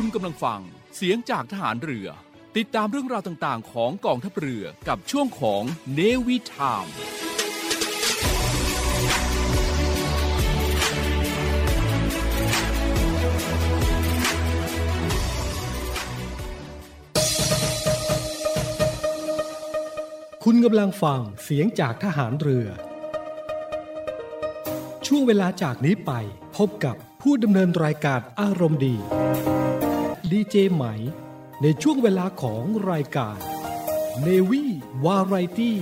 คุณกำลังฟัง เสียงจากทหารเรือ ติดตามเรื่องราวต่างๆ ของกองทัพเรือกับช่วงของเนวิทามคุณกำลังฟังเสียงจากทหารเรือ ช่วงเวลาจากนี้ไปพบกับผู้ดำเนินรายการอารมณ์ดี ดีเจไหม ในช่วงเวลาของรายการเนวีวาไรตี้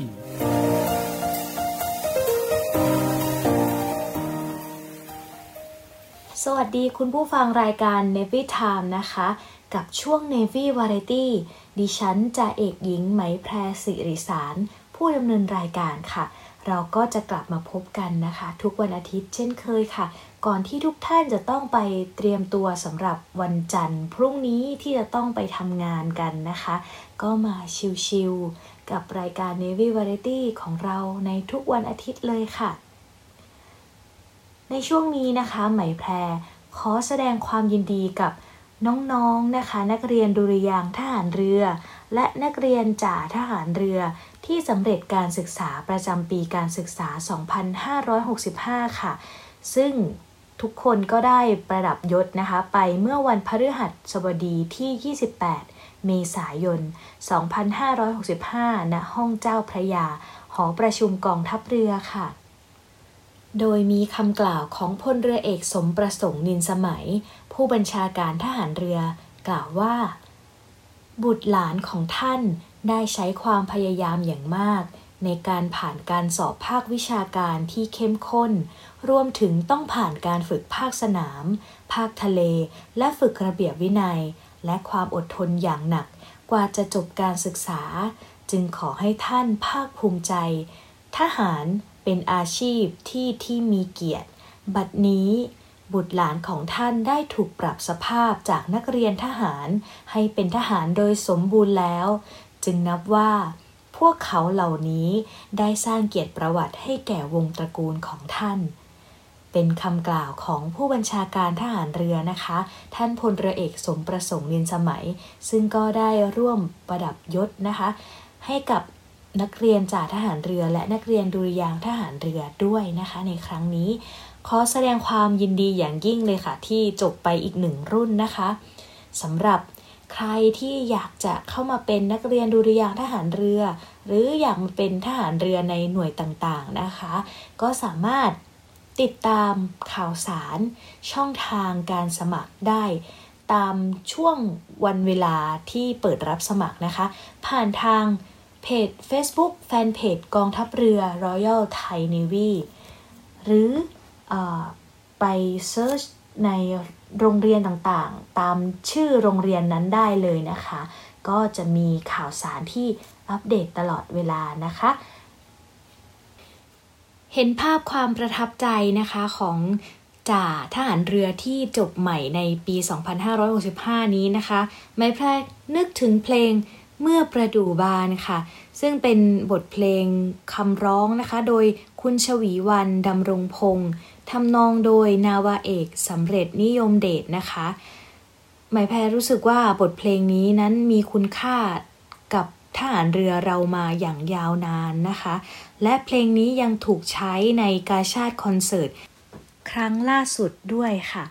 สวัสดีคุณผู้ฟังรายการ Navy Time นะคะ กับช่วง Navy Variety ดิฉันจะเอกหญิงไหมแพรสิริสาร ผู้ดำเนินรายการค่ะ เราก็จะกลับมาพบกันนะคะ ทุกวันอาทิตย์เช่นเคยค่ะ ก่อนที่ทุกท่านจะต้องไปเตรียมตัวสำหรับวันจันทร์ พรุ่งนี้ที่จะต้องไปทำงานกันนะคะ ก็มาชิลๆกับรายการ Navy Variety ของเราในทุกวันอาทิตย์เลยค่ะ ในช่วงนี้นะคะไหมแพรขอแสดงความยินดีกับน้องๆนนะคะ นักเรียนดุริยางทหารเรือ และนักเรียนจ่าทหารเรือที่สำเร็จการศึกษาประจำปีการศึกษา 2565 ค่ะ ซึ่ง ทุกคนก็ได้ประดับยศนะคะ ไปเมื่อวันพฤหัสบดีที่ 28 เมษายน 2565 ณ ห้องเจ้าพระยา หอประชุมกองทัพเรือค่ะ โดยมีคำกล่าวของพลเรือเอกสมประสงค์นินสมัย ผู้บัญชาการทหารเรือกล่าวว่า บุตรหลานของท่านได้ใช้ความพยายามอย่างมาก ในการผ่านการสอบภาควิชาการที่เข้มข้น รวมถึงต้องผ่านการฝึกภาคสนาม ภาคทะเล และฝึกระเบียบวินัย และความอดทนอย่างหนัก กว่าจะจบการศึกษา จึงขอให้ท่านภาคภูมิใจ ทหารเป็นอาชีพที่ที่มีเกียรติ บัดนี้บุตรหลานของท่านได้ถูกปรับสภาพจากนักเรียนทหารให้เป็นทหารโดยสมบูรณ์แล้ว จึงนับว่า พวกเขาเหล่านี้ได้สร้างเกียรติประวัติให้แก่วงตระกูลของท่าน เป็นคำกล่าวของผู้บัญชาการทหารเรือนะคะ ท่านพลเรือเอกสมประสงค์เรียนสมัย ซึ่งก็ได้ร่วมประดับยศนะคะ ให้กับนักเรียนจ่าทหารเรือและนักเรียนดุริยางทหารเรือด้วยนะคะ ในครั้งนี้ ขอแสดงความยินดีอย่างยิ่งเลยค่ะ ที่จบไปอีกหนึ่งรุ่นนะคะสำหรับ ใครที่อยากจะเข้ามาเป็นนักเรียนดุริยางทหารเรือ หรืออยากมาเป็นทหารเรือในหน่วยต่างๆนะคะ ก็สามารถติดตามข่าวสารช่องทางการสมัครได้ ตามช่วงวันเวลาที่เปิดรับสมัครนะคะ ผ่านทางเพจ Facebook แฟนเพจกองทัพเรือ Royal Thai Navy หรืออไปเซิร์ชใน โรงเรียนต่างๆ ตามชื่อโรงเรียนนั้นได้เลยนะคะ ก็จะมีข่าวสารที่อัปเดตตลอดเวลานะคะ เห็นภาพความประทับใจนะคะของจ่าทหารเรือที่จบใหม่ในปี 2565 นี้นะคะ ไม่แพรนึกถึงเพลงเมื่อประดู่บานค่ะ ซึ่งเป็นบทเพลงคำร้องนะคะ โดยคุณชวีวันดำรงพงศ์ ทำนองโดยนาวาเอกสำเร็จนิยมเดชนะคะ หมายแพรรู้สึกว่าบทเพลงนี้นั้นมีคุณค่ากับทหารเรือเรามาอย่างยาวนานนะคะ และเพลงนี้ยังถูกใช้ในกาชาติคอนเสิร์ต ครั้งล่าสุดด้วยค่ะ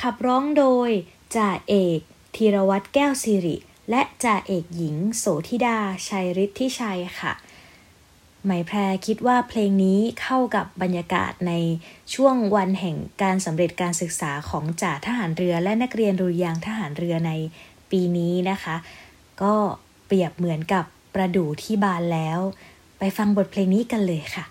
ขับร้องโดยจ่าเอกธีรวัตรแก้วสิริ และจ่าเอกหญิง โสธิดาชัยฤทธิชัยค่ะ ไหมแพรคิดว่าเพลงนี้เข้ากับบรรยากาศในช่วงวันแห่งการสำเร็จการศึกษาของจ่าทหารเรือและนักเรียนรุยยางทหารเรือในปีนี้นะคะ ก็เปรียบเหมือนกับประดู่ที่บานแล้ว ไปฟังบทเพลงนี้กันเลยค่ะ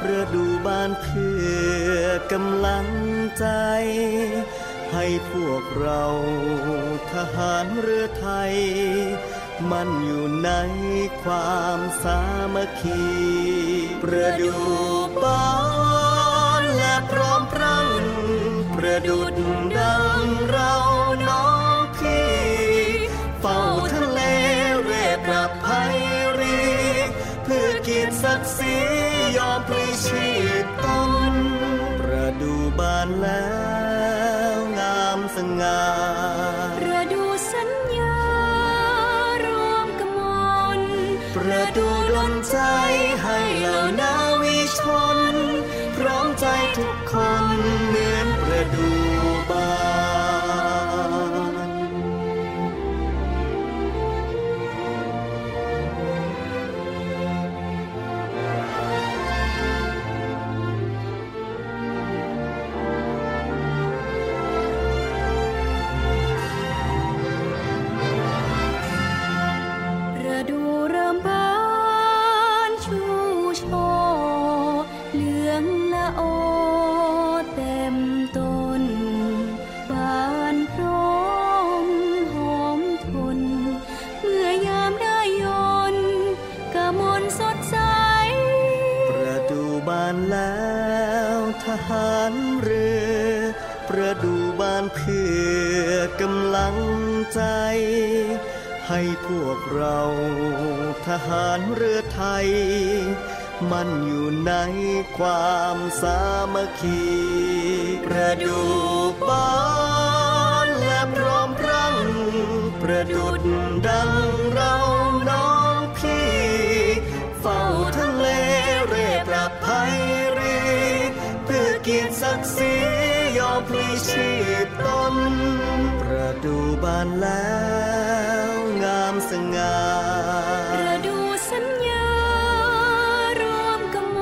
ประดูบ้านเพื่อกำลังใจ ให้พวกเราทหารเรือไทย มันอยู่ในความสามัคคีประดูบานและพร้อมพรังประดุดดังาม ใจ ให้พวกเราทหารเรือไทย มันอยู่ในความสามัคคีประดูบานและพร้อมรัง ประดุดดังเราน้องพี่ เฝ้าทะเลเรปรับภัยรีเพื่อเกียรติศักดิ์ศรียอมพลีชีพตน ดูบานแล้ว งามสง่าประดูสัญญารวมกม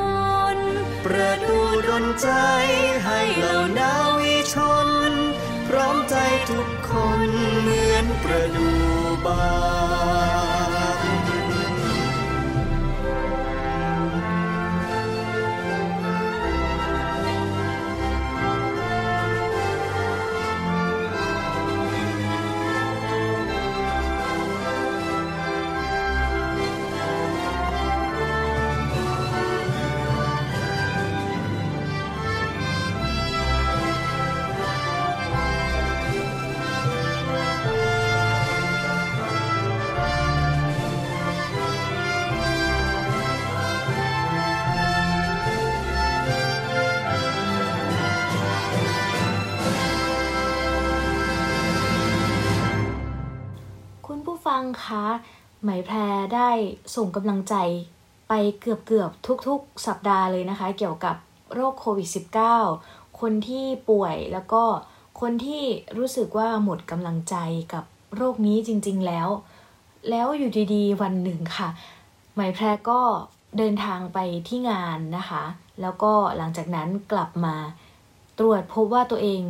ลประดูดลใจให้เหล่านาวิชน พร้อมใจทุกคนเหมือนประดูบาน คุณผู้ฟังคะไหมแพรได้ส่งกำลังใจไปเกือบเกือบๆทุกๆ สัปดาห์เลยนะคะ เกี่ยวกับโรคโควิด -19 คนที่ป่วยแล้วก็คนที่รู้สึกว่าหมดกำลังใจกับโรคนี้จริง ๆแล้ว แล้วอยู่ดีๆ วันหนึ่งค่ะไหมแพรก็เดินทางไปที่งานนะคะ แล้วก็หลังจากนั้นกลับมาตรวจพบว่าตัวเอง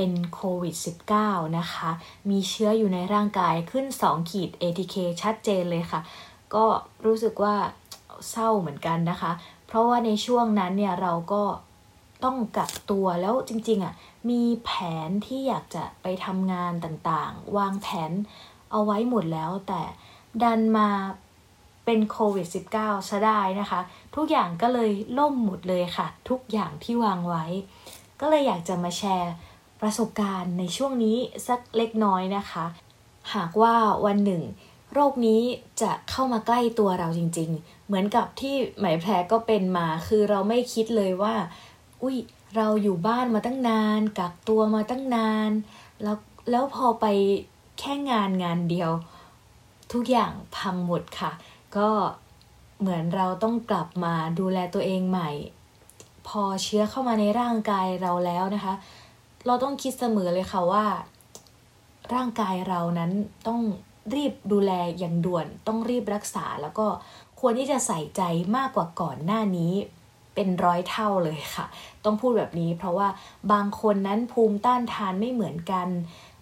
เป็นโควิด -19 นะคะ มีเชื้ออยู่ในร่างกายขึ้น 2 ขีด ATK ชัดเจนเลยค่ะ ก็รู้สึกว่าเศร้าเหมือนกันนะคะ เพราะว่าในช่วงนั้นเนี่ยเราก็ต้องกักตัวแล้วจริงๆอะมีแผนที่อยากจะไปทำงานต่างๆ วางแผนเอาไว้หมดแล้วแต่ดันมาเป็นโควิด -19 ซะได้นะคะ ทุกอย่างก็เลยล่มหมดเลยค่ะ ทุกอย่างที่วางไว้ ก็เลยอยากจะมาแชร์ ประสบการณ์ในช่วงนี้สักเล็กน้อยนะคะ หากว่าวันหนึ่ง โรคนี้จะเข้ามาใกล้ตัวเราจริง ๆ เหมือนกับที่ไหมแพรก็เป็นมาคือเราไม่คิดเลยว่า อุ้ยเราอยู่บ้านมาตั้งนาน กักตัวมาตั้งนาน แล้วแล้วพอไปแค่งานงานเดียว ทุกอย่างพังหมดค่ะ ก็เหมือนเราต้องกลับมาดูแลตัวเองใหม่ พอเชื้อเข้ามาในร่างกายเราแล้วนะคะ เราต้องคิดเสมอเลยค่ะว่า ร่างกายเรานั้นต้องรีบดูแลอย่างด่วน ต้องรีบรักษาแล้วก็ควรที่จะใส่ใจมากกว่าก่อนหน้านี้เป็นร้อยเท่าเลยค่ะ ต้องพูดแบบนี้เพราะว่าบางคนนั้นภูมิต้านทานไม่เหมือนกัน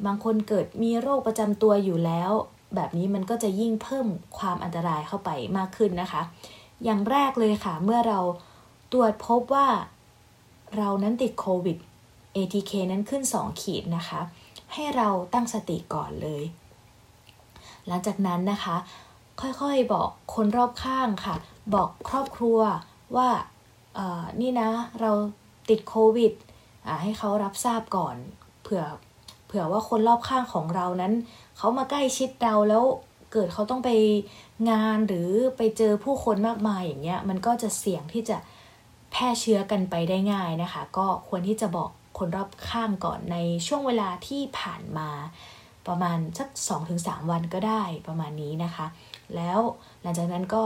บางคนเกิดมีโรคประจำตัวอยู่แล้ว แบบนี้มันก็จะยิ่งเพิ่มความอันตรายเข้าไปมากขึ้นนะคะ อย่างแรกเลยค่ะ เมื่อเราตรวจพบว่า เรานั้นติดโควิด ATK นั้นขึ้น 2 ขีดนะคะ ให้เราตั้งสติก่อนเลย หลังจากนั้นนะคะ ค่อยๆบอกคนรอบข้างค่ะ บอกครอบครัวว่านี่นะเราติดโควิดให้เขารับทราบก่อนเผื่อเผื่อว่าคนรอบข้างของเรานั้น เขามาใกล้ชิดเราแล้วเกิดเขาต้องไปงานหรือไปเจอผู้คนมากมายอย่างเงี้ยมันก็จะเสี่ยงที่จะแพร่เชื้อกันไปได้ง่ายนะคะ ก็ควรที่จะบอก คนรอบข้างก่อนในช่วงเวลาที่ผ่านมา ประมาณสัก 2-3 วันก็ได้ประมาณนี้นะคะ แล้วหลังจากนั้นก็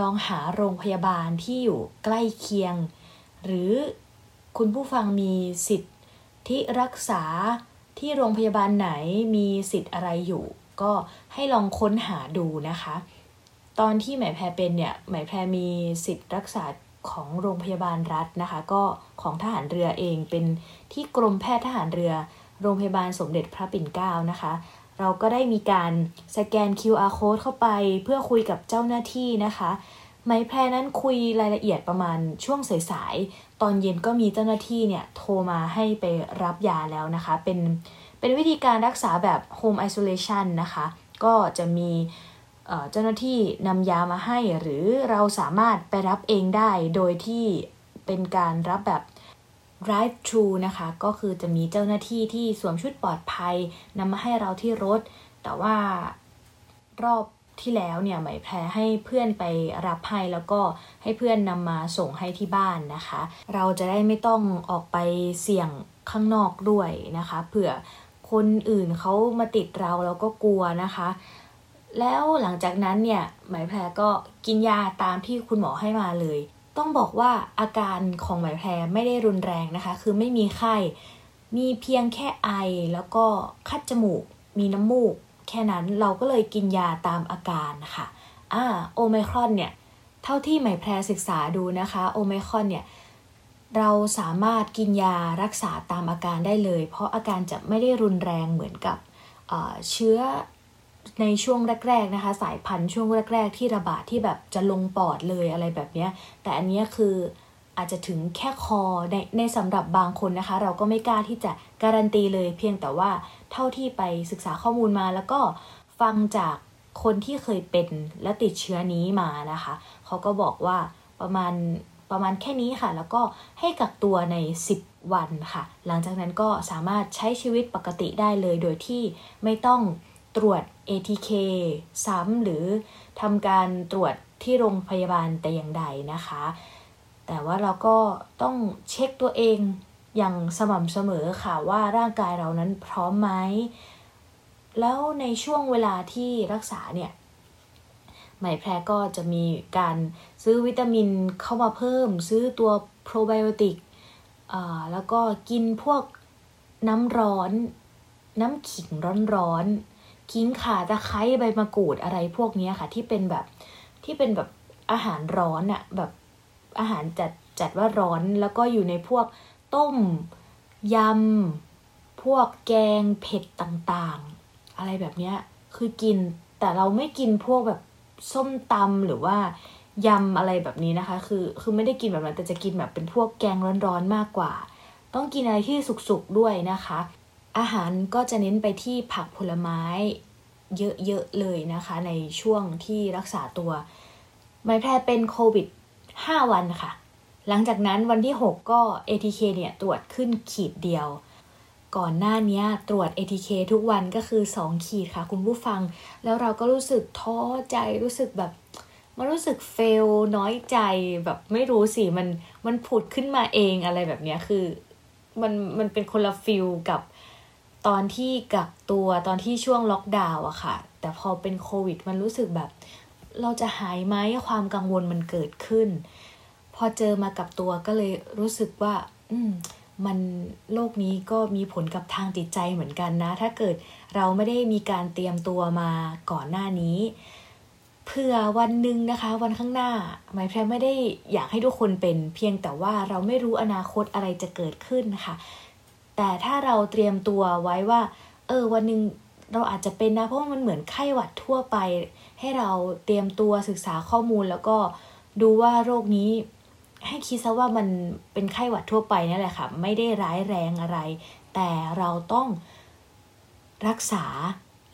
ลองหาโรงพยาบาลที่อยู่ใกล้เคียง หรือคุณผู้ฟังมีสิทธิ์ที่รักษาที่โรงพยาบาลไหนมีสิทธิ์อะไรอยู่ ก็ให้ลองค้นหาดูนะคะ ตอนที่หมายแพรเป็นเนี่ยหมายแพรมีสิทธิ์รักษา ของโรงพยาบาลรัฐนะคะ ก็ของทหารเรือเองเป็นที่กรมแพทย์ทหารเรือ โรงพยาบาลสมเด็จพระปิ่นเกล้านะคะ เราก็ได้มีการสแกน QR code เข้าไปเพื่อคุยกับเจ้าหน้าที่นะคะไมแพรนั้นคุยรายละเอียดประมาณช่วงสายๆ ตอนเย็นก็มีเจ้าหน้าที่เนี่ยโทรมาให้ไปรับยาแล้วนะคะ เป็นเป็นวิธีการรักษาแบบ home isolation นะคะ ก็จะมี เจ้าหน้าที่นำยามาให้หรือเราสามารถไปรับเองได้โดยที่เป็นการรับแบบ drive thru นะคะ ก็คือจะมีเจ้าหน้าที่ที่สวมชุดปลอดภัยนำมาให้เราที่รถ แต่ว่ารอบที่แล้วเนี่ยหมายแพรให้เพื่อนไปรับให้แล้วก็ให้เพื่อนนำมาส่งให้ที่บ้านนะคะ เราจะได้ไม่ต้องออกไปเสี่ยงข้างนอกด้วยนะคะเผื่อคนอื่นเขามาติดเราเราก็กลัวนะคะ แล้วหลังจากนั้นเนี่ยหมายแพรก็กินยาตามที่คุณหมอให้มาเลย ต้องบอกว่าอาการของหมายแพรไม่ได้รุนแรงนะคะ คือไม่มีไข้ มีเพียงแค่ไอแล้วก็คัดจมูก มีน้ำมูก แค่นั้นเราก็เลยกินยาตามอาการค่ะอ่าโอไมครอนเนี่ย เท่าที่หมายแพรศึกษาดูนะคะโอไมครอนเนี่ยเราสามารถกินยารักษาตามอาการได้เลย เพราะอาการจะไม่ได้รุนแรงเหมือนกับเชื้อ ในช่วงแรก ๆนะคะ สายพันธุ์ช่วงแรก ๆ ที่ระบาดที่แบบจะลงปอดเลยอะไรแบบนี้แต่อันนี้คืออาจจะถึงแค่คอในในสำหรับบางคนนะคะ เราก็ไม่กล้าที่จะการันตีเลยเพียงแต่ว่าเท่าที่ไปศึกษาข้อมูลมาแล้วก็ฟังจากคนที่เคยเป็นและติดเชื้อนี้มานะคะ เขาก็บอกว่าประมาณประมาณแค่นี้ค่ะ แล้วก็ให้กักตัวใน 10 วันค่ะ หลังจากนั้นก็สามารถใช้ชีวิตปกติได้เลยโดยที่ไม่ต้อง ตรวจ ATK ซ้ำหรือทำการตรวจที่โรงพยาบาลแต่อย่างใดนะคะ แต่ว่าเราก็ต้องเช็คตัวเองอย่างสม่ำเสมอค่ะว่าร่างกายเรานั้นพร้อมไหม แล้วในช่วงเวลาที่รักษาเนี่ยไหมแพรก็จะมีการซื้อวิตามินเข้ามาเพิ่ม ซื้อตัวโปรไบโอติกแล้วก็กินพวกน้ำร้อน น้ำขิงร้อนๆ ขิงข่าตะไคร้ใบมะกรูดอะไรพวกนี้ค่ะ ที่เป็นแบบที่เป็นแบบอาหารร้อนอะแบบอาหารจัดจัดว่าร้อนแล้วก็อยู่ในพวกต้มยำพวกแกงเผ็ดต่างๆ อะไรแบบนี้คือกินแต่เราไม่กินพวกแบบส้มตำหรือว่ายำอะไรแบบนี้นะคะ คือคือไม่ได้กินแบบนั้นแต่จะกินแบบเป็นพวกแกงร้อนๆมากกว่า ต้องกินอะไรที่สุกๆด้วยนะคะ อาหารก็จะเน้นไปที่ผักผลไม้เยอะๆเลยนะคะ ในช่วงที่รักษาตัวไม่แพ้เป็นโควิด 5 วันค่ะ หลังจากนั้นวันที่ 6 ก็ ATK เนี่ยตรวจขึ้นขีดเดียว ก่อนหน้านี้ตรวจ ATK ทุกวันก็คือ 2 ขีดค่ะ คุณผู้ฟัง แล้วเราก็รู้สึกท้อใจรู้สึกแบบมันรู้สึกเฟลน้อยใจแบบไม่รู้สิ มันมันผุดขึ้นมาเองอะไรแบบนี้คือ มันมันเป็นคนละฟิลกับ ตอนที่กักตัวตอนที่ช่วงล็อกดาวน์อะค่ะ แต่พอเป็นโควิด มันรู้สึกแบบ เราจะหายไหมความกังวลมันเกิดขึ้น พอเจอมากับตัวก็เลยรู้สึกว่า อืมมันโลกนี้ก็มีผลกับทางจิตใจเหมือนกันนะ ถ้าเกิดเราไม่ได้มีการเตรียมตัวมาก่อนหน้านี้เพื่อวันหนึ่งนะคะ วันข้างหน้าหมายแพรไม่ได้อยากให้ทุกคนเป็น เพียงแต่ว่าเราไม่รู้อนาคตอะไรจะเกิดขึ้นนะคะ แต่ถ้าเราเตรียมตัวไว้ว่า เออวันหนึ่งเราอาจจะเป็นนะ เพราะว่ามันเหมือนไข้หวัดทั่วไป ให้เราเตรียมตัวศึกษาข้อมูลแล้วก็ดูว่าโรคนี้ ให้คิดซะว่ามันเป็นไข้หวัดทั่วไปนี่แหละค่ะ ไม่ได้ร้ายแรงอะไร แต่เราต้องรักษา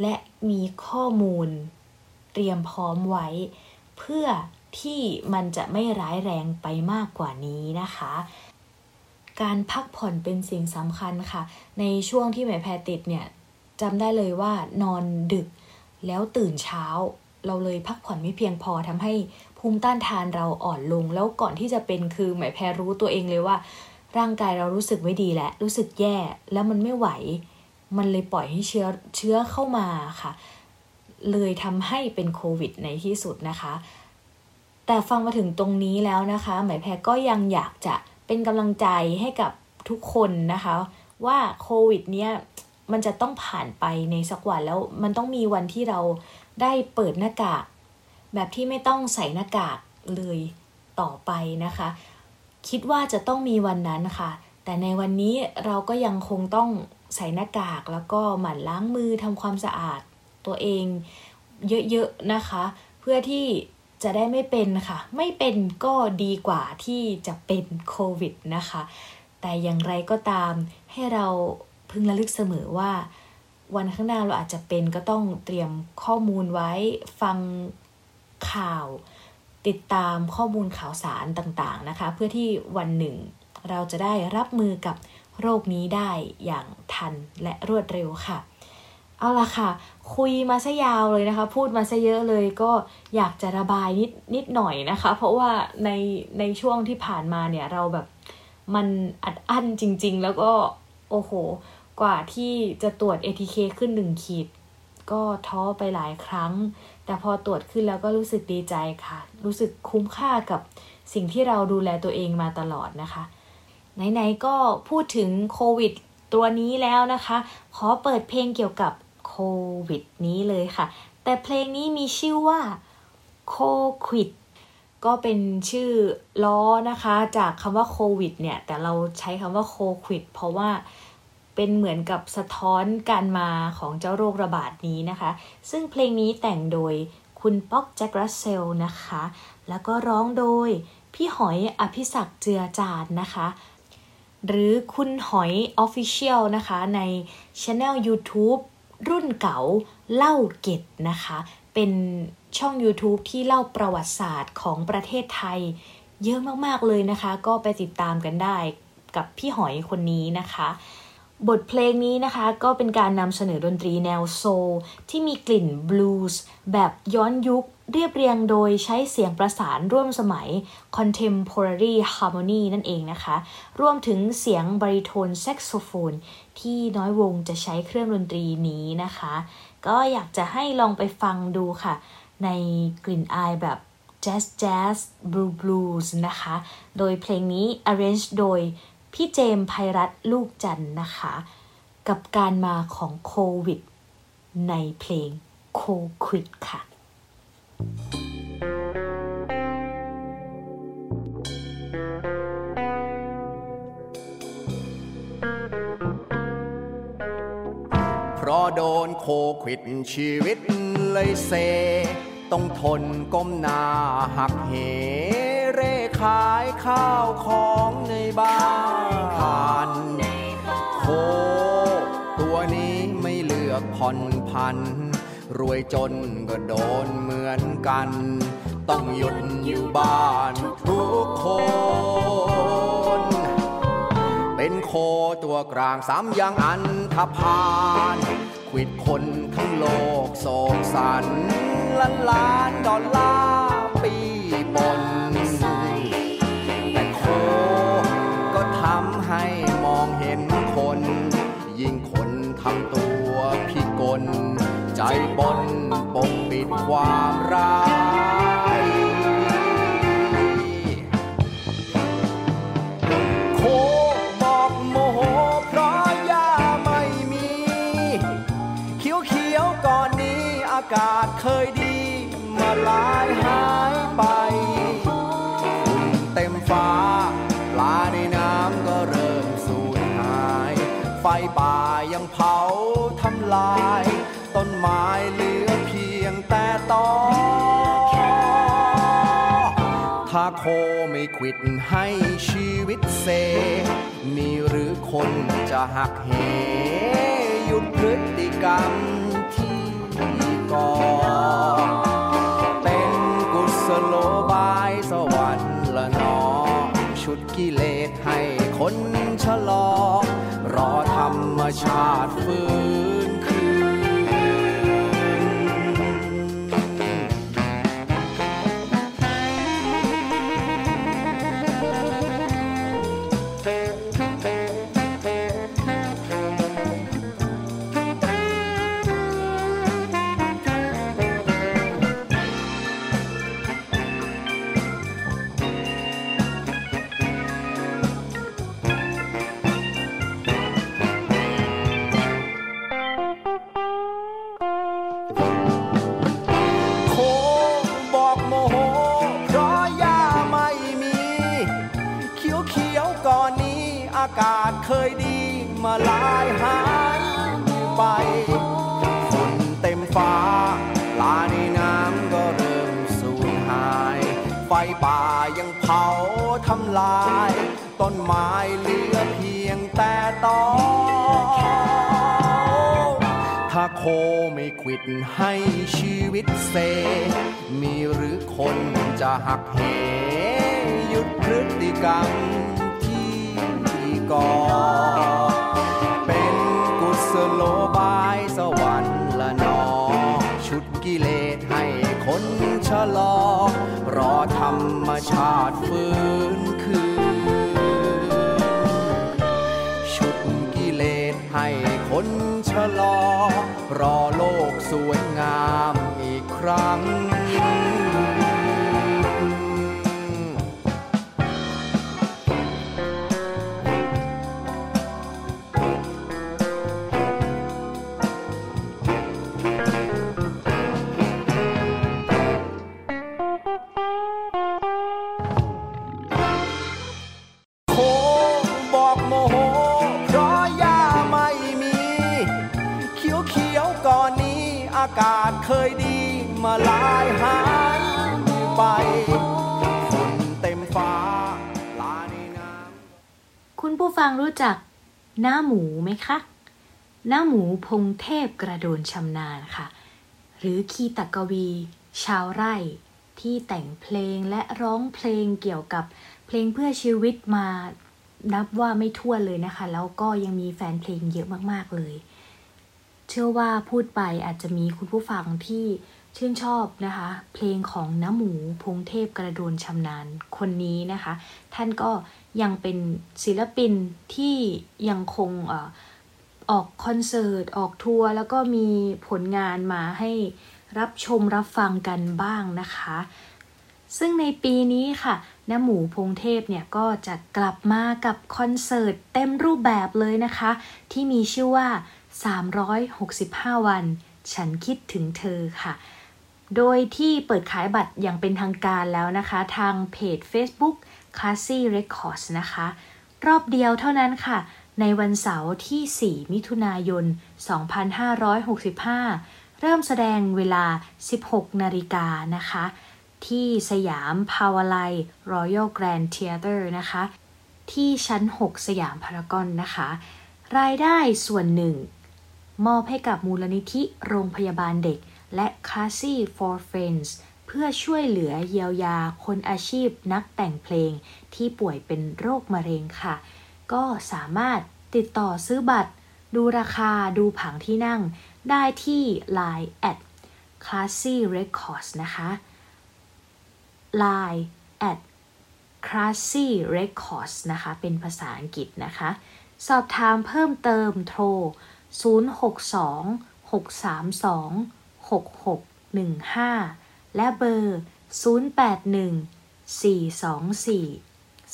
และมีข้อมูล เตรียมพร้อมไว้ เพื่อที่มันจะไม่ร้ายแรงไปมากกว่านี้นะคะ การพักผ่อนเป็นสิ่งสำคัญค่ะ ในช่วงที่แม่แพรติดเนี่ยจำได้เลยว่านอนดึก แล้วตื่นเช้า เราเลยพักผ่อนไม่เพียงพอทำให้ภูมิต้านทานเราอ่อนลง แล้วก่อนที่จะเป็นคือหมายแพรรู้ตัวเองเลยว่า ร่างกายเรารู้สึกไม่ดีแล้วรู้สึกแย่แล้วมันไม่ไหว มันเลยปล่อยให้เชื้อเชื้อเข้ามาค่ะ เลยทำให้เป็นโควิดในที่สุดนะคะแต่ฟังมาถึงตรงนี้แล้วนะคะ หมายแพรก็ยังอยากจะ เป็นกำลังใจให้กับทุกคนนะคะ ว่าโควิดเนี้ยมันจะต้องผ่านไปในสักวันแล้วมันต้องมีวันที่เราได้เปิดหน้ากาก แบบที่ไม่ต้องใส่หน้ากากเลยต่อไปนะคะ คิดว่าจะต้องมีวันนั้นค่ะ แต่ในวันนี้เราก็ยังคงต้องใส่หน้ากากแล้วก็หมั่นล้างมือทำความสะอาดตัวเองเยอะๆนะคะ เพื่อที่ จะได้ไม่เป็นค่ะ ไม่เป็นก็ดีกว่าที่จะเป็นโควิดนะคะ แต่อย่างไรก็ตามให้เราพึงระลึกเสมอว่า วันข้างหน้าเราอาจจะเป็นก็ต้องเตรียมข้อมูลไว้ฟังข่าว ติดตามข้อมูลข่าวสารต่างๆนะคะ เพื่อที่วันหนึ่ง เราจะได้รับมือกับโรคนี้ได้อย่างทันและรวดเร็วค่ะ เอาละค่ะ คุยมาซะยาวเลยนะคะ พูดมาซะเยอะเลยก็อยากจะระบายนิดนิดหน่อยนะคะ เพราะว่าในในช่วงที่ผ่านมาเนี่ยเราแบบมันอัดอั้นจริง ๆ แล้วก็โอ้โห กว่าที่จะตรวจ ATK ขึ้นหนึ่งขีด ก็ท้อไปหลายครั้ง แต่พอตรวจขึ้นแล้วก็รู้สึกดีใจค่ะ รู้สึกคุ้มค่ากับสิ่งที่เราดูแลตัวเองมาตลอดนะคะ ไหน ๆ ก็พูดถึงโควิดตัวนี้แล้วนะคะ ขอเปิดเพลงเกี่ยวกับ วิดนี้เลยค่ะ แต่เพลงนี้มีชื่อว่าโควิดก็เป็นชื่อล้อนะคะ จากคำว่าโควิดเนี่ย แต่เราใช้คำว่าโควิดเพราะว่าเป็นเหมือนกับสะท้อนการมาของเจ้าโรคระบาดนี้นะคะ ซึ่งเพลงนี้แต่งโดยคุณป๊อกแจ็ครัสเซลนะคะ แล้วก็ร้องโดยพี่หอยอภิศักดิ์เจือจานนะคะ หรือคุณหอย Official นะคะ ในช anel YouTube รุ่นเก่าเล่าเก็ดนะคะ เป็นช่อง YouTube ที่เล่าประวัติศาสตร์ของประเทศไทย เยอะมาก ๆ เลยนะคะ ก็ไปติดตามกันได้กับพี่หอยคนนี้นะคะ บทเพลงนี้นะคะก็เป็นการนำเสนอดนตรีแนวโซลที่มีกลิ่นบลูส์แบบย้อนยุคเรียบเรียงโดยใช้เสียงประสานร่วมสมัย contemporary harmony นั่นเองนะคะ รวมถึงเสียงบริโทนแซกโซโฟน ที่น้อยวงจะใช้เครื่องดนตรีนี้นะคะ ก็อยากจะให้ลองไปฟังดูค่ะ ในกลิ่นอายแบบ jazz jazz blue blues นะคะ โดยเพลงนี้ arrange โดยพี่เจมส์ภัยรัตลูกจันนะคะ กับการมาของโควิด ในเพลงโคควิดค่ะเพ โดนโควิดชีวิตเลยเซ ต้องทนก้มหน้าหักเห เร่ขายข้าวของในบ้านโคตัวนี้ไม่เลือกผ่อนพัน รวยจนก็โดนเหมือนกัน ต้องหยุดอยู่บ้านทุกคนเป็นโคตัวกลางสามอย่างอันธพาล วิดคนทั้งโลกโศกสันล้านล้านดอลลาร์ปีบนแต่โคก็ทำให้มองเห็นคน ยิ่งคนทำตัวพิกล ใจบนปกปิดความร้าายต้นไม้เหลือเพียงแต่ตอถ้าโคไม่ขวิดให้ชีวิตเซ มีหรือคนจะหักเหหยุดพฤติกรรมที่ก่อเป็นกุศโลบายสวรรค์ละนอ ชุดกิเลสให้คนชะลอ รอธรรมชาติฟื้น เคยดีมาลายหายไปฝนเต็มฟ้า ลาในน้ำก็เริ่มสูญหาย ไฟป่ายังเผาทำลาย ต้นไม้เหลือเพียงแต่ตอถ้าโคไม่ขวิดให้ชีวิตเซ มีหรือคนจะหักเหหยุดพฤติกรรม ก่อเป็นกุศโลบายสวรรค์ละนอ ชุดกิเลสให้คนชะลอ รอธรรมชาติฟื้นคืน ชุดกิเลสให้คนชะลอ รอโลกสวยงามอีกครั้ง หน้าหมูไหมคะ หน้าหมูพงเทพกระโดนชำนาญค่ะ หรือคีตกวี ชาวไร่ที่แต่งเพลงและร้องเพลงเกี่ยวกับเพลงเพื่อชีวิตมานับว่าไม่ทั่วเลยนะคะ แล้วก็ยังมีแฟนเพลงเยอะมากๆเลย เชื่อว่าพูดไปอาจจะมีคุณผู้ฟังที่ชื่นชอบนะคะ เพลงของน้าหมูพงเทพกระโดนชำนาญคนนี้นะคะ ท่านก็ ยังเป็นศิลปินที่ยังคงออออกคอนเสิร์ต ออกทัวร์แล้วก็มีผลงานมาให้รับชมรับฟังกันบ้างนะคะ ซึ่งในปีนี้ค่ะน้าหมูพงเทพเนี่ยก็จะกลับมากับคอนเสิร์ตเต็มรูปแบบเลยนะคะ ที่มีชื่อว่า 365 วัน ฉันคิดถึงเธอค่ะ โดยที่เปิดขายบัตรอย่างเป็นทางการแล้วนะคะ ทางเพจ Facebook Classy Records นะคะ รอบเดียวเท่านั้นค่ะ ในวันเสาร์ที่ 4 มิถุนายน 2565 เริ่มแสดงเวลา 16 นาฬิกานะคะ ที่สยามพาวไล Royal Grand Theatre นะคะ ที่ชั้น 6 สยามพารากอนนะคะ รายได้ส่วนหนึ่ง มอบให้กับมูลนิธิโรงพยาบาลเด็กและ Classy for Friends เพื่อช่วยเหลือเยียวยาคนอาชีพนักแต่งเพลงที่ป่วยเป็นโรคมะเร็งค่ะ ก็สามารถติดต่อซื้อบัตร ดูราคาดูผังที่นั่ง ได้ที่ Line at Classy Records นะคะ Line at Classy Records นะคะ เป็นภาษาอังกฤษนะคะ สอบถามเพิ่มเติมโทร 062 632 6615 และเบอร์ 081 424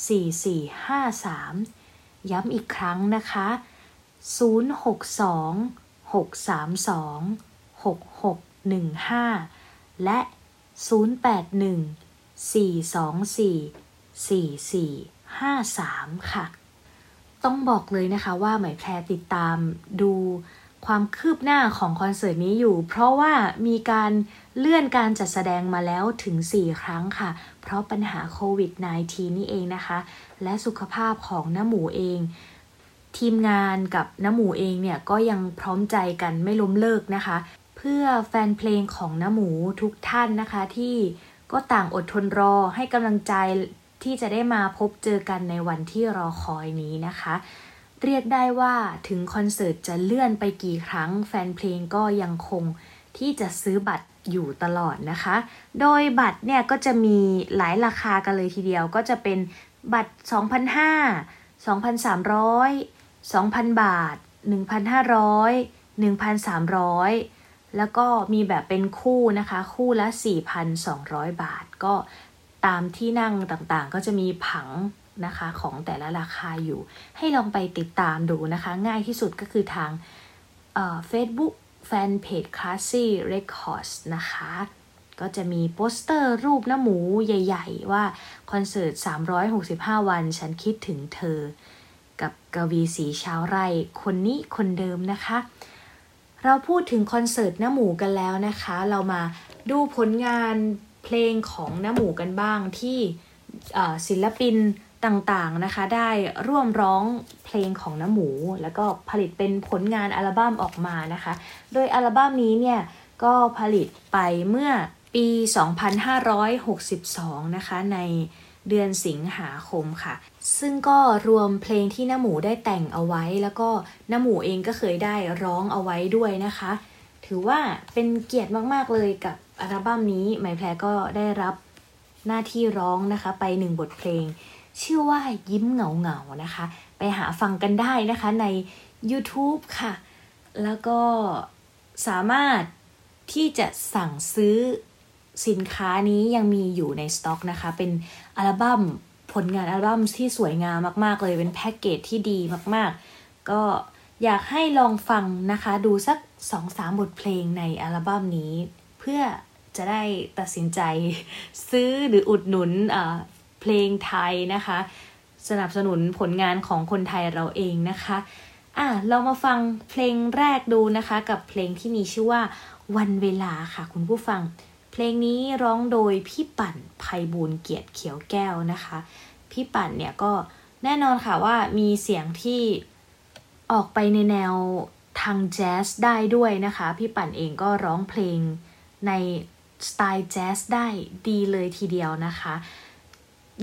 4453 ย้ำอีกครั้งนะคะ 062 632 6615 และ 081 424 4453 ค่ะ ต้องบอกเลยนะคะว่าหมายแพรติดตามดูความคืบหน้าของคอนเสิร์ตนี้อยู่ เพราะว่ามีการ เลื่อนการจัดแสดงมาแล้วถึง 4 ครั้งค่ะ เพราะปัญหาโควิด -19 นี่เองนะคะ และสุขภาพของน้าหมูเอง ทีมงานกับน้าหมูเองเนี่ยก็ยังพร้อมใจกันไม่ล้มเลิกนะคะ เพื่อแฟนเพลงของน้าหมูทุกท่านนะคะที่ก็ต่างอดทนรอให้กำลังใจที่จะได้มาพบเจอกันในวันที่รอคอยนี้นะคะ เรียกได้ว่าถึงคอนเสิร์ตจะเลื่อนไปกี่ครั้ง แฟนเพลงก็ยังคงที่จะซื้อบัตร อยู่ตลอดนะคะ โดยบัตรเนี่ยก็จะมีหลายราคากันเลยทีเดียว ก็จะเป็นบัตร 2,500 2,300 2,000 บาท 1,500 1,300 แล้วก็มีแบบเป็นคู่นะคะ คู่ละ 4,200 บาท ก็ตามที่นั่งต่างๆ ก็จะมีผังนะคะของแต่ละราคาอยู่ ให้ลองไปติดตามดูนะคะ ง่ายที่สุดก็คือทางเฟซบุ๊ก แฟนเพจ Classy Records นะคะ ก็จะมีโปสเตอร์รูปน้าหมูใหญ่ ๆ ว่าคอนเสิร์ต 365 วันฉันคิดถึงเธอ กับกวีศรีชาวไร่คนนี้คนเดิมนะคะ เราพูดถึงคอนเสิร์ตน้ำหมูกันแล้วนะคะ เรามาดูผลงานเพลงของน้ำหมูกันบ้างที่ศิลปิน ต่างๆนะคะ ได้ร่วมร้องเพลงของน้ำหมู แล้วก็ผลิตเป็นผลงานอัลบั้มออกมานะคะ โดยอัลบั้มนี้เนี่ยก็ผลิตไปเมื่อปี 2562 นะคะ ในเดือนสิงหาคมค่ะ ซึ่งก็รวมเพลงที่น้ำหมูได้แต่งเอาไว้ แล้วก็น้ำหมูเองก็เคยได้ร้องเอาไว้ด้วยนะคะ ถือว่าเป็นเกียรติมากๆเลยกับอัลบั้มนี้ หมายแพรก็ได้รับหน้าที่ร้องนะคะ ไปหนึ่งบทเพลง ชื่อว่ายิ้มเหงาเหงานะคะ ไปหาฟังกันได้นะคะใน YouTube ค่ะ แล้วก็สามารถที่จะสั่งซื้อสินค้านี้ยังมีอยู่ในสต็อกนะคะ เป็นอัลบั้มผลงานอัลบั้มที่สวยงามมากๆ เลยเป็นแพ็กเกจที่ดีมากๆ ก็อยากให้ลองฟังนะคะ ดูสัก 2-3 บทเพลงในอัลบั้มนี้ เพื่อจะได้ตัดสินใจซื้อหรืออุดหนุน เพลงไทยนะคะ สนับสนุนผลงานของคนไทยเราเองนะคะอะเรามาฟังเพลงแรกดูนะคะ กับเพลงที่มีชื่อว่าวันเวลาค่ะ คุณผู้ฟัง เพลงนี้ร้องโดยพี่ปั่นภัยบูลเกียรติเขียวแก้วนะคะ พี่ปั่นเนี่ยก็แน่นอนค่ะว่ามีเสียงที่ออกไปในแนวทางแจ๊สได้ด้วยนะคะ พี่ปั่นเองก็ร้องเพลงในสไตล์แจ๊สได้ดีเลยทีเดียวนะคะ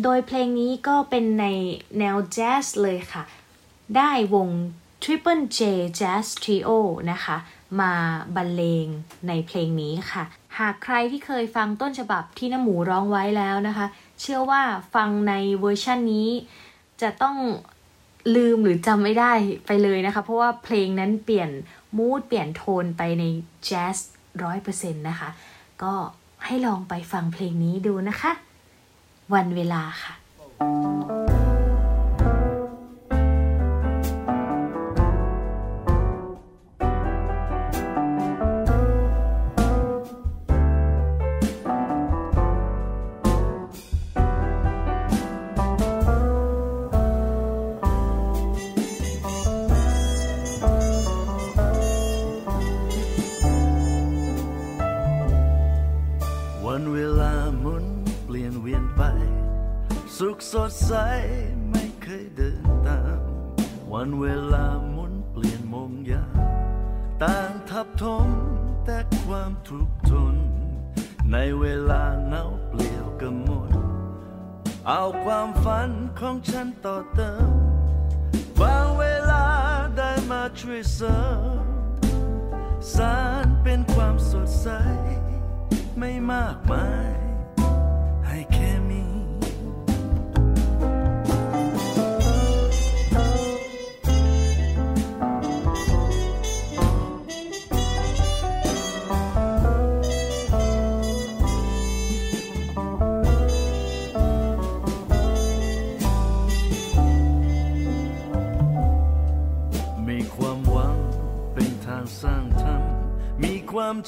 โดยเพลงนี้ก็เป็นในแนวแจ๊สเลยค่ะ ได้วง Triple J Jazz Trio นะคะ มาบรรเลงในเพลงนี้ค่ะ หากใครที่เคยฟังต้นฉบับที่น้ำหมูร้องไว้แล้วนะคะ เชื่อว่าฟังในเวอร์ชันนี้ จะต้องลืมหรือจำไม่ได้ไปเลยนะคะ เพราะว่าเพลงนั้นเปลี่ยนมูดเปลี่ยนโทนไปในแจ๊สร้อยเปอร์เซ็นต์นะคะ ก็ให้ลองไปฟังเพลงนี้ดูนะคะ วันเวลาค่ะ สดใสไม่เคยเดินตาม วันเวลาหมุนเปลี่ยนมงยาต่างทับทมแต่ความทุกข์ทน ในเวลาเนาเปลี่ยวกำหมด เอาความฝันของฉันต่อเติม บางเวลาได้มาช่วยเสริมสารเป็นความสดใส ไม่มากมาย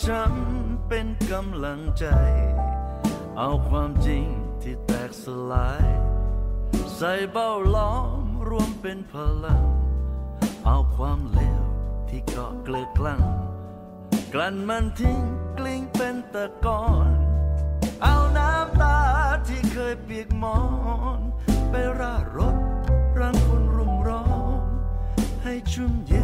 ช้ำเป็นกำลังใจ เอาความจริงที่แตกสลาย ใส่เบ้าล้อมรวมเป็นพลัง เอาความเลวที่ที่เกาะเกลือกลั้งกลั่นมันทิ้งกลิ้งเป็นตะกอนเอาน้ำตาที่เคยเปียกมอน ไปราดรถรังคนรุมร้อนให้ชุ่มเย็น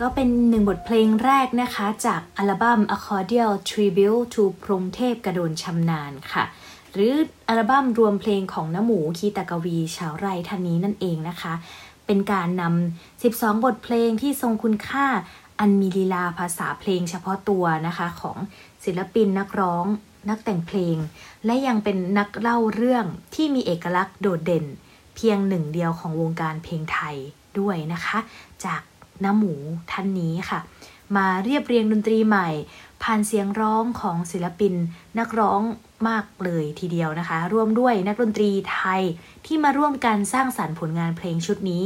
ก็เป็นหนึ่งบทเพลงแรกนะคะจากอัลบั้ม Accordial Tribute to พรมเทพกระโดนชำนาญค่ะ หรืออัลบั้มรวมเพลงของน้ำหมูคีตากวี ชาวไร่ท่านนี้นั่นเองนะคะ เป็นการนำ 12 บทเพลงที่ทรงคุณค่าอันมีลีลาภาษาเพลงเฉพาะตัวนะคะของศิลปินนักร้องนักแต่งเพลง และยังเป็นนักเล่าเรื่องที่มีเอกลักษณ์โดดเด่น เพียงหนึ่งเดียวของวงการเพลงไทยด้วยนะคะ จาก น้ำหมูท่านนี้ค่ะ มาเรียบเรียงดนตรีใหม่ ผ่านเสียงร้องของศิลปินนักร้องมากเลยทีเดียวนะคะ ร่วมด้วยนักดนตรีไทยที่มาร่วมกันสร้างสรรค์ผลงานเพลงชุดนี้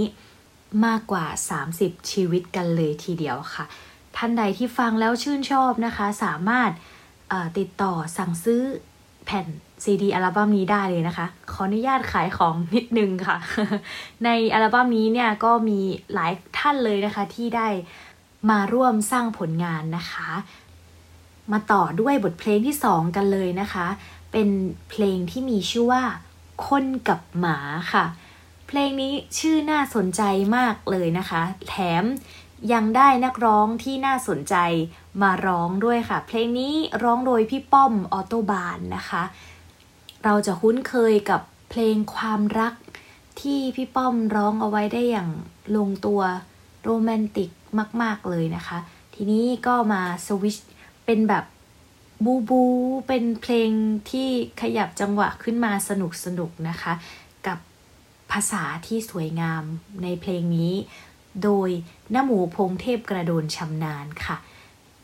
มากกว่า 30 ชีวิตกันเลยทีเดียวค่ะ ท่านใดที่ฟังแล้วชื่นชอบนะคะ สามารถติดต่อสั่งซื้อแผ่น ซีดีอัลบั้มนี้ได้เลยนะคะ ขออนุญาตขายของนิดนึงค่ะ ในอัลบั้มนี้เนี่ยก็มีหลายท่านเลยนะคะที่ได้มาร่วมสร้างผลงานนะคะ มาต่อด้วยบทเพลงที่สองกันเลยนะคะ เป็นเพลงที่มีชื่อว่าคนกับหมาค่ะ เพลงนี้ชื่อน่าสนใจมากเลยนะคะ แถมยังได้นักร้องที่น่าสนใจมาร้องด้วยค่ะ เพลงนี้ร้องโดยพี่ป้อมออโตบานนะคะ เราจะคุ้นเคยกับเพลงความรักที่พี่ป้อมร้องเอาไว้ได้อย่างลงตัวโรแมนติกมาก ๆ เลยนะคะ ทีนี้ก็มาสวิชเป็นแบบบูบู เป็นเพลงที่ขยับจังหวะขึ้นมาสนุกสนุกนะคะ กับภาษาที่สวยงามในเพลงนี้ โดยน้าหมูพงเทพกระโดนชำนาญค่ะ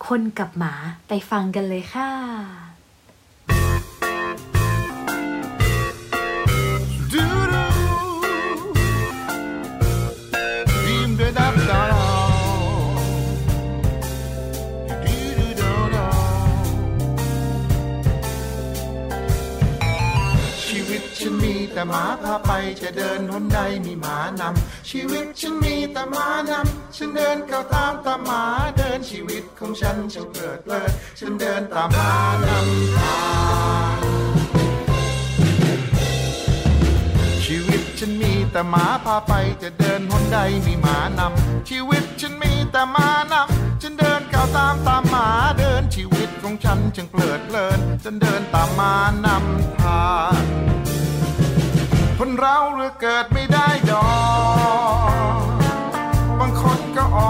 คนกับหมาไปฟังกันเลยค่ะ แต่หมาพาไปจะเดินหนใดมีหมานำชีวิตฉันมีแต่หมานำฉันเดินก้าวตามตามหมาเดินชีวิตของฉันช่างเพลิดเลินฉันเดินตามหมานำทางชีวิตฉันมีแต่หมาพาไปจะเดินหนใดมีหมานำชีวิตฉันมีแต่หมานำฉันเดินก้าวตามตามหมาเดินชีวิตของฉันจึงเพลิดเพลินฉันเดินตามหมานำทาง คนเราเรือเกิดไม่ได้ดอก บางคนก็ออก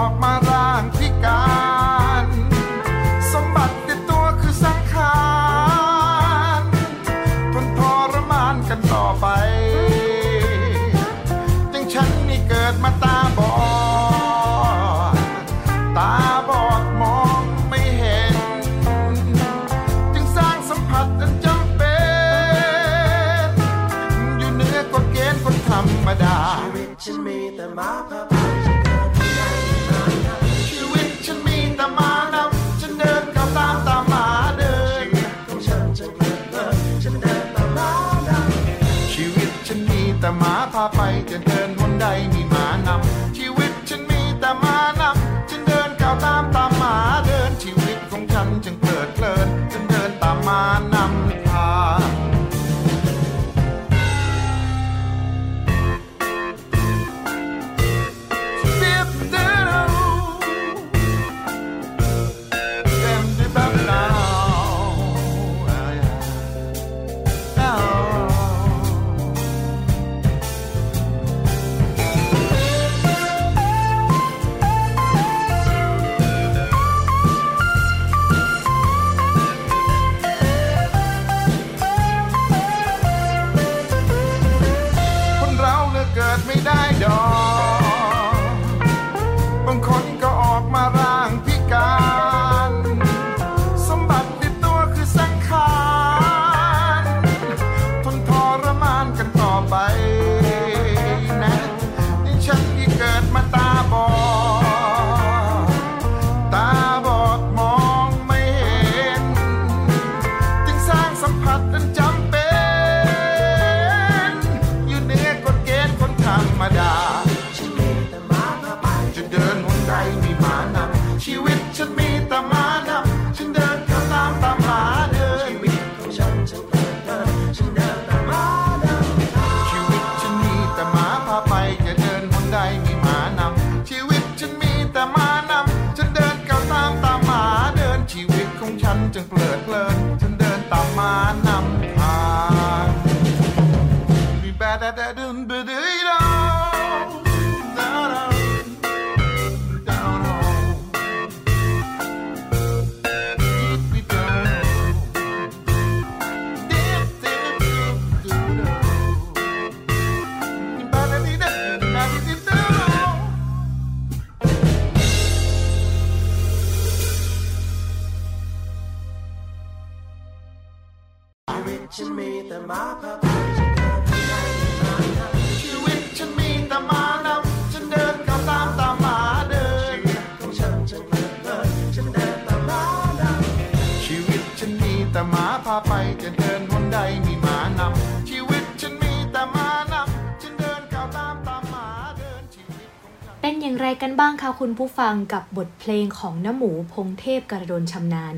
คะคุณผู้ฟังกับบทเพลงของน้ำหมูพงเทพกระโดนชำนาญ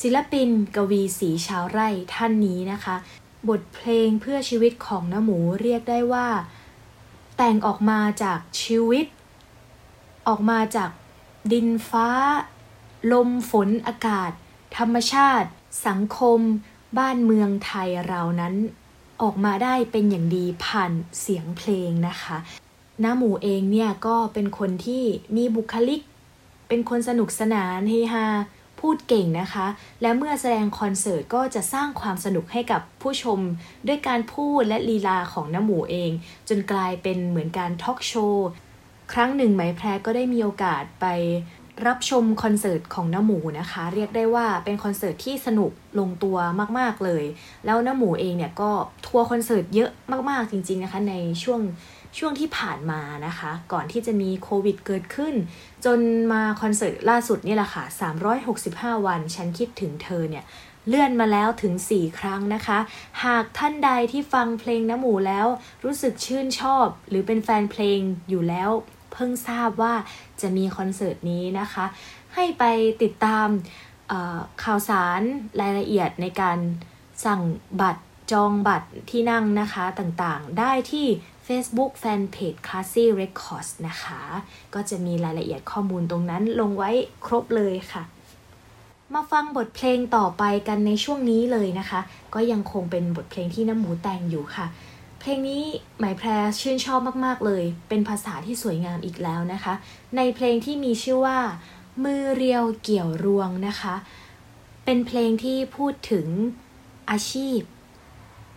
ศิลปินกวีสีชาวไร่ท่านนี้นะคะ บทเพลงเพื่อชีวิตของน้ำหมูเรียกได้ว่า แต่งออกมาจากชีวิต ออกมาจากดินฟ้า ลมฝนอากาศ ธรรมชาติ สังคม บ้านเมืองไทยเรานั้นออกมาได้เป็นอย่างดีผ่านเสียงเพลงนะคะ น้าหมูเองเนี่ยก็เป็นคนที่มีบุคลิก เป็นคนสนุกสนานเฮฮาพูดเก่งนะคะ และเมื่อแสดงคอนเสิร์ตก็จะสร้างความสนุกให้กับผู้ชม ด้วยการพูดและลีลาของน้าหมูเอง จนกลายเป็นเหมือนการทอล์กโชว์ ครั้งหนึ่งไหมแพรก็ได้มีโอกาสไปรับชมคอนเสิร์ตของน้าหมูนะคะ เรียกได้ว่าเป็นคอนเสิร์ตที่สนุกลงตัวมาก ๆเลย แล้วน้าหมูเองเนี่ยก็ทัวร์คอนเสิร์ตเยอะมากๆจริง ๆนะคะ ในช่วง ช่วงที่ผ่านมานะคะ ก่อนที่จะมีโควิดเกิดขึ้น จนมาคอนเสิร์ตล่าสุดนี่แหละค่ะ 365 วัน ฉันคิดถึงเธอเนี่ย เลื่อนมาแล้วถึง 4 ครั้งนะคะ หากท่านใดที่ฟังเพลงน้ำหมูแล้ว รู้สึกชื่นชอบ หรือเป็นแฟนเพลงอยู่แล้ว เพิ่งทราบว่าจะมีคอนเสิร์ตนี้นะคะ ให้ไปติดตามข่าวสารรายละเอียดในการสั่งบัตรจองบัตรที่นั่งนะคะต่างๆ ได้ที่ Facebook Fanpage Classy Records นะคะ ก็จะมีรายละเอียดข้อมูลตรงนั้นลงไว้ครบเลยค่ะ มาฟังบทเพลงต่อไปกันในช่วงนี้เลยนะคะ ก็ยังคงเป็นบทเพลงที่น้ำหมูแต่งอยู่ค่ะ เพลงนี้หมายแพรชื่นชอบมากๆเลย เป็นภาษาที่สวยงามอีกแล้วนะคะ ในเพลงที่มีชื่อว่า มือเรียวเกี่ยวรวงนะคะ เป็นเพลงที่พูดถึงอาชีพ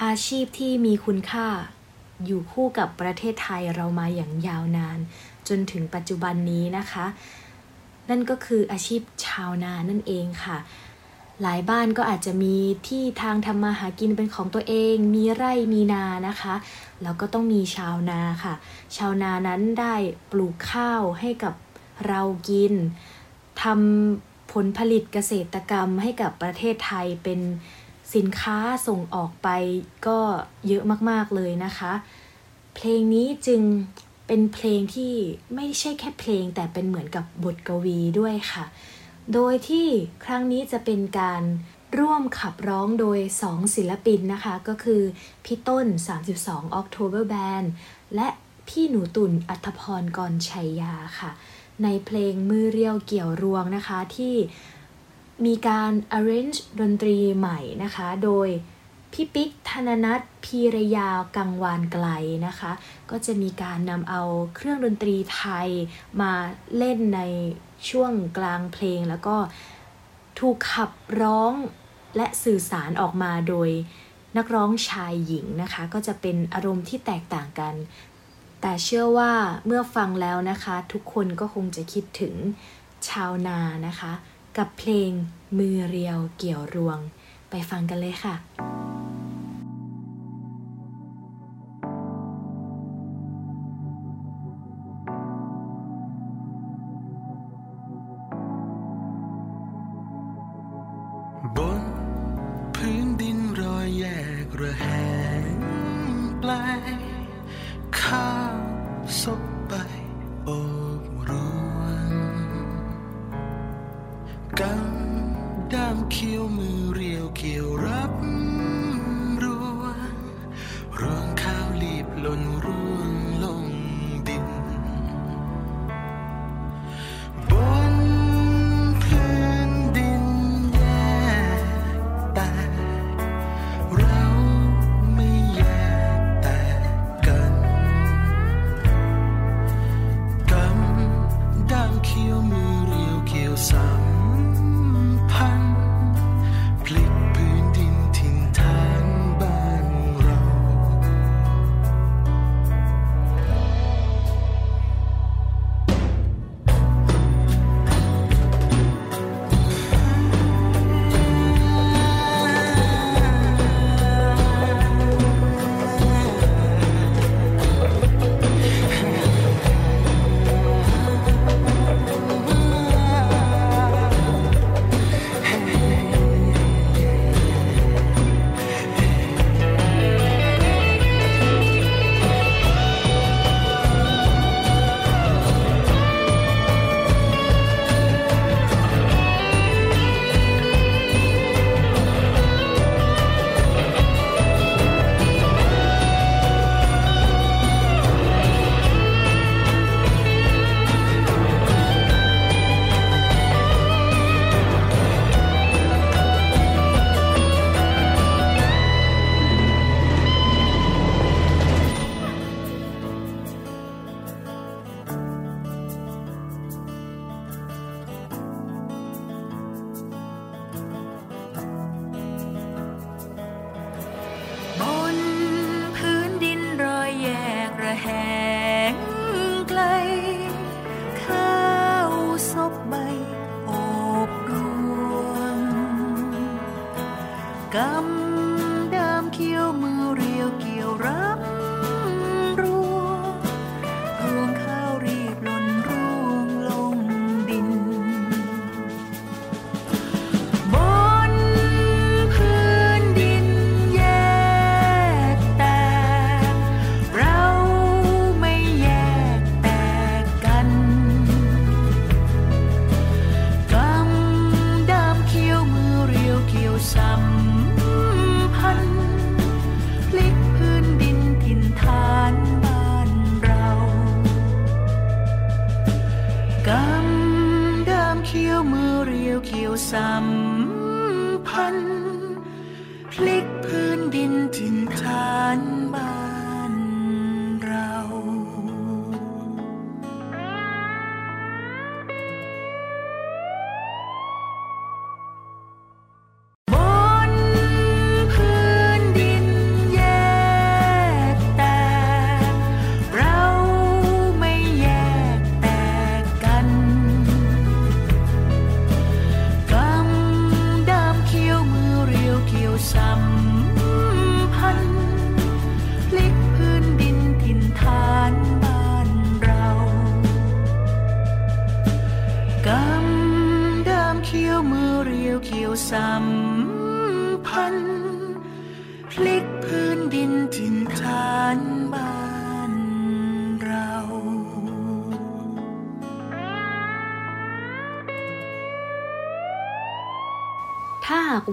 อาชีพที่มีคุณค่า อยู่คู่กับประเทศไทยเรามาอย่างยาวนาน จนถึงปัจจุบันนี้นะคะ นั่นก็คืออาชีพชาวนานั่นเองค่ะ หลายบ้านก็อาจจะมีที่ทางทำมาหากินเป็นของตัวเอง มีไร่มีนานะคะ แล้วก็ต้องมีชาวนาค่ะ ชาวนานั้นได้ปลูกข้าวให้กับเรากินทำผลผลิตเกษตรกรรมให้กับประเทศไทยเป็น สินค้าส่งออกไปก็เยอะมากๆเลยนะคะ เพลงนี้จึงเป็นเพลงที่ไม่ใช่แค่เพลงแต่เป็นเหมือนกับบทกวีด้วยค่ะ โดยที่ครั้งนี้จะเป็นการร่วมขับร้องโดย 2 ศิลปินนะคะ ก็คือพี่ต้น 32 October Band และพี่หนูตุ่นอัธพรกรชัยยาค่ะ ในเพลงมือเรียวเกี่ยวรวงนะคะที่ มีการ arrange ดนตรีใหม่นะคะ โดยพี่ปิ๊กธนนัทพีรยากังวานไกลนะคะ ก็จะมีการนำเอาเครื่องดนตรีไทยมาเล่นในช่วงกลางเพลง แล้วก็ถูกขับร้องและสื่อสารออกมาโดยนักร้องชายหญิงนะคะ ก็จะเป็นอารมณ์ที่แตกต่างกัน แต่เชื่อว่าเมื่อฟังแล้วนะคะ ทุกคนก็คงจะคิดถึงชาวนานะคะ กับเพลงมือเรียวเกี่ยวรวง ไปฟังกันเลยค่ะ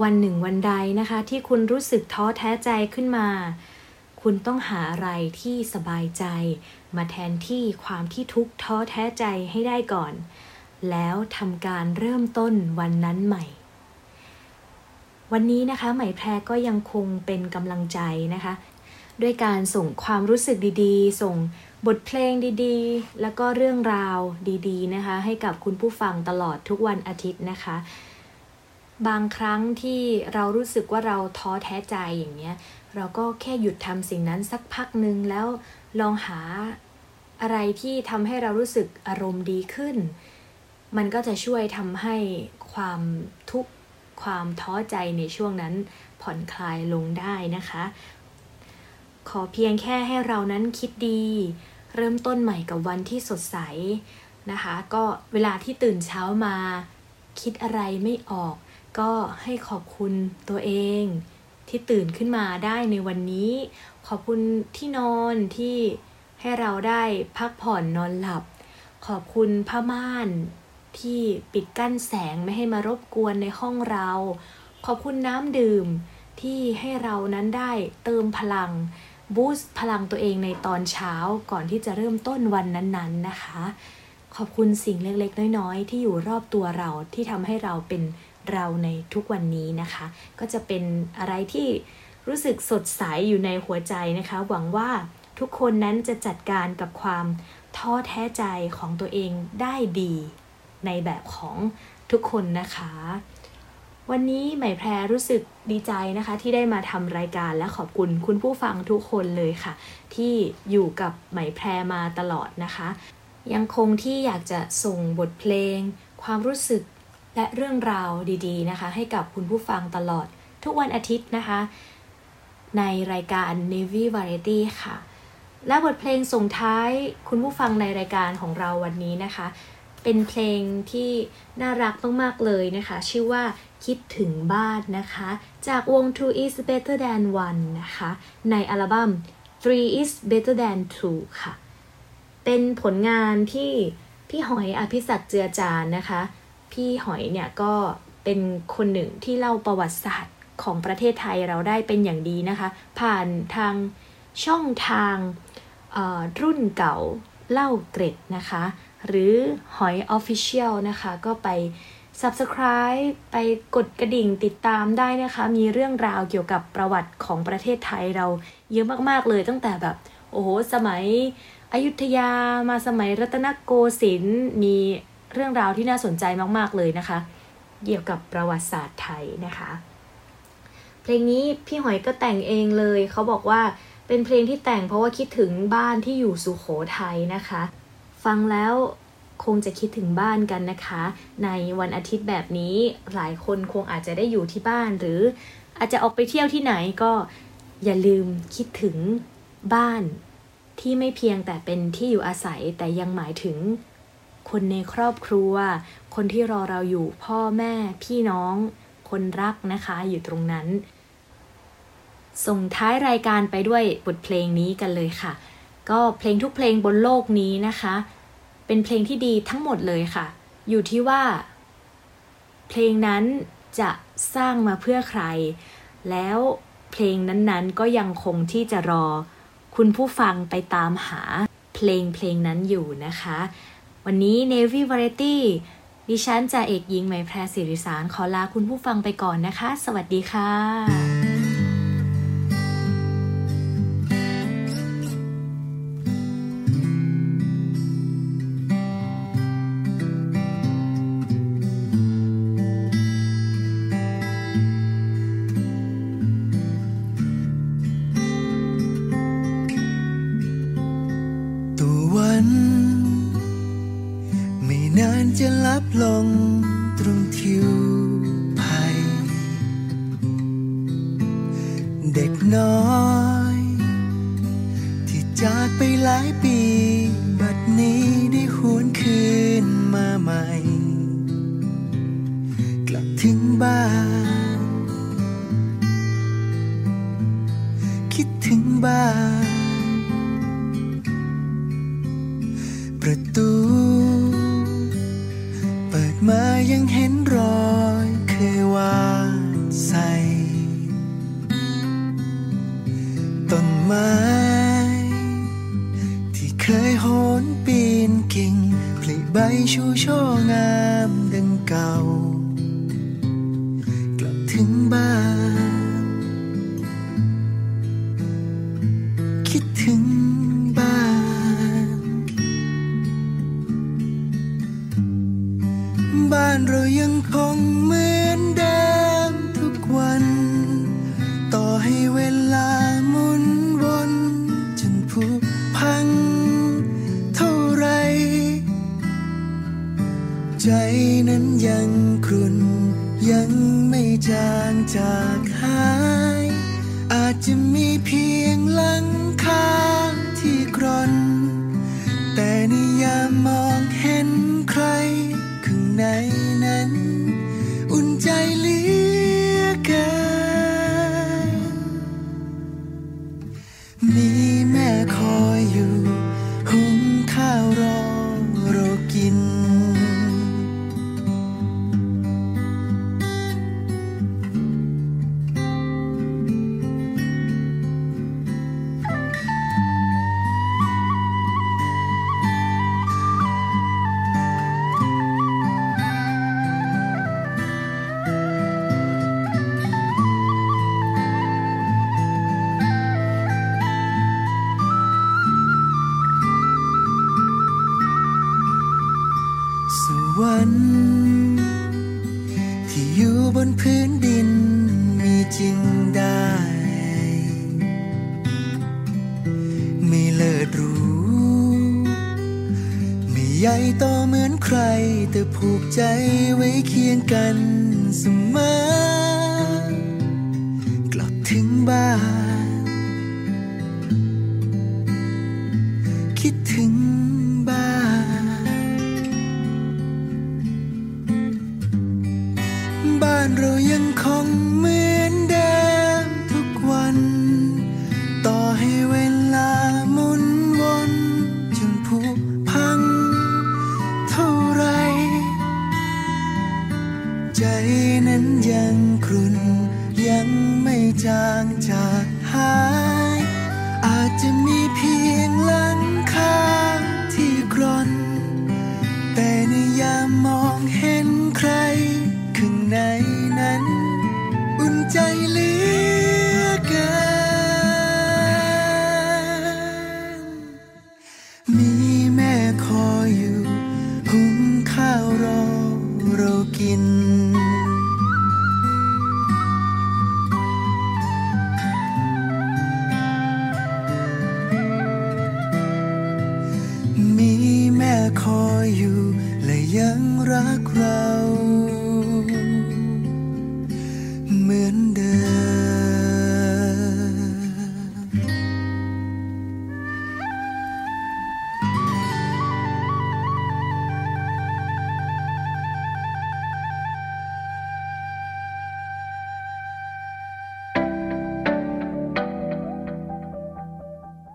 วันหนึ่งวันใดนะคะ ที่คุณรู้สึกท้อแท้ใจขึ้นมา คุณต้องหาอะไรที่สบายใจ มาแทนที่ความที่ทุกข์ท้อแท้ใจให้ได้ก่อน แล้วทำการเริ่มต้นวันนั้นใหม่ วันนี้นะคะไหมแพรก็ยังคงเป็นกำลังใจนะคะ ด้วยการส่งความรู้สึกดีๆ ส่งบทเพลงดีๆ แล้วก็เรื่องราวดี ๆ นะคะ ให้กับคุณผู้ฟังตลอดทุกวันอาทิตย์นะคะ บางครั้งที่เรารู้สึกว่าเราท้อแท้ใจอย่างเงี้ย เราก็แค่หยุดทำสิ่งนั้นสักพักหนึ่งแล้วลองหาอะไรที่ทำให้เรารู้สึกอารมณ์ดีขึ้น มันก็จะช่วยทำให้ความทุกข์ความท้อใจในช่วงนั้นผ่อนคลายลงได้นะคะ ขอเพียงแค่ให้เรานั้นคิดดี เริ่มต้นใหม่กับวันที่สดใสนะคะ ก็เวลาที่ตื่นเช้ามา คิดอะไรไม่ออก ก็ให้ขอบคุณตัวเองที่ตื่นขึ้นมาได้ในวันนี้ ขอบคุณที่นอนที่ให้เราได้พักผ่อนนอนหลับ ขอบคุณผ้าม่านที่ปิดกั้นแสงไม่ให้มารบกวนในห้องเรา ขอบคุณน้ำดื่มที่ให้เรานั้นได้เติมพลัง บูสต์พลังตัวเองในตอนเช้าก่อนที่จะเริ่มต้นวันนั้นๆนะคะ ขอบคุณสิ่งเล็กๆ น้อยๆ ที่อยู่รอบตัวเราที่ทำให้เราเป็น เราในทุกวันนี้นะคะ ก็จะเป็นอะไรที่รู้สึกสดใสอยู่ในหัวใจนะคะ หวังว่าทุกคนนั้นจะจัดการกับความท้อแท้ใจของตัวเองได้ดีในแบบของทุกคนนะคะ วันนี้ไหมแพรรู้สึกดีใจนะคะ ที่ได้มาทำรายการและขอบคุณคุณผู้ฟังทุกคนเลยค่ะ ที่อยู่กับไหมแพรมาตลอดนะคะ ยังคงที่อยากจะส่งบทเพลง ความรู้สึก และเรื่องราวดีๆนะคะ ให้กับคุณผู้ฟังตลอดทุกวันอาทิตย์นะคะ ในรายการ Navy Variety ค่ะ และบทเพลงส่งท้ายคุณผู้ฟังในรายการของเราวันนี้นะคะ เป็นเพลงที่น่ารักมากๆเลยนะคะ ชื่อว่าคิดถึงบ้านนะคะ จากวง Two is better than one นะคะ ในอัลบั้ม Three is better than two ค่ะ เป็นผลงานที่พี่หอยอภิศักเจือจานนะคะ พี่หอยเนี่ยก็เป็นคนหนึ่งที่เล่าประวัติศาสตร์ของประเทศไทยเราได้เป็นอย่างดีนะคะ ผ่านทางช่องทางรุ่นเก่าเล่าเกร็ดนะคะ หรือหอย Official นะคะ ก็ไป Subscribe ไปกดกระดิ่งติดตามได้นะคะ มีเรื่องราวเกี่ยวกับประวัติของประเทศไทยเราเยอะมากๆเลยตั้งแต่แบบ โอ้โห สมัยอยุธยามาสมัยรัตนโกสินทร์มี เรื่องราวที่น่าสนใจมาก ๆ เลยนะคะ เกี่ยวกับประวัติศาสตร์ไทยนะคะ เพลงนี้พี่หอยก็แต่งเองเลย เขาบอกว่าเป็นเพลงที่แต่งเพราะว่าคิดถึงบ้านที่อยู่สุโขทัยนะคะ ฟังแล้วคงจะคิดถึงบ้านกันนะคะ ในวันอาทิตย์แบบนี้หลายคนคงอาจจะได้อยู่ที่บ้าน หรืออาจจะออกไปเที่ยวที่ไหนก็อย่าลืมคิดถึงบ้านที่ไม่เพียงแต่เป็นที่อยู่อาศัยแต่ยังหมายถึง คนในครอบครัว คนที่รอเราอยู่พ่อแม่ พี่น้อง คนรักนะคะอยู่ตรงนั้น ส่งท้ายรายการไปด้วยบทเพลงนี้กันเลยค่ะ ก็เพลงทุกเพลงบนโลกนี้นะคะ เป็นเพลงที่ดีทั้งหมดเลยค่ะ อยู่ที่ว่า เพลงนั้นจะสร้างมาเพื่อใคร แล้วเพลงนั้นๆ ก็ยังคงที่จะรอ คุณผู้ฟังไปตามหาเพลงเพลงนั้นอยู่นะคะ วันนี้ Navy Variety ดิฉันจ่าเอกยิงไหมแพรสิริสารขอลาคุณผู้ฟังไปก่อนนะคะ สวัสดีค่ะ โหนปีนกิ่งผลิใบชูช่องามดังเก่า ไม่ใหญ่โตเหมือนใคร แต่ผูกใจไว้เคียงกันเสมอ กลับถึงบ้าน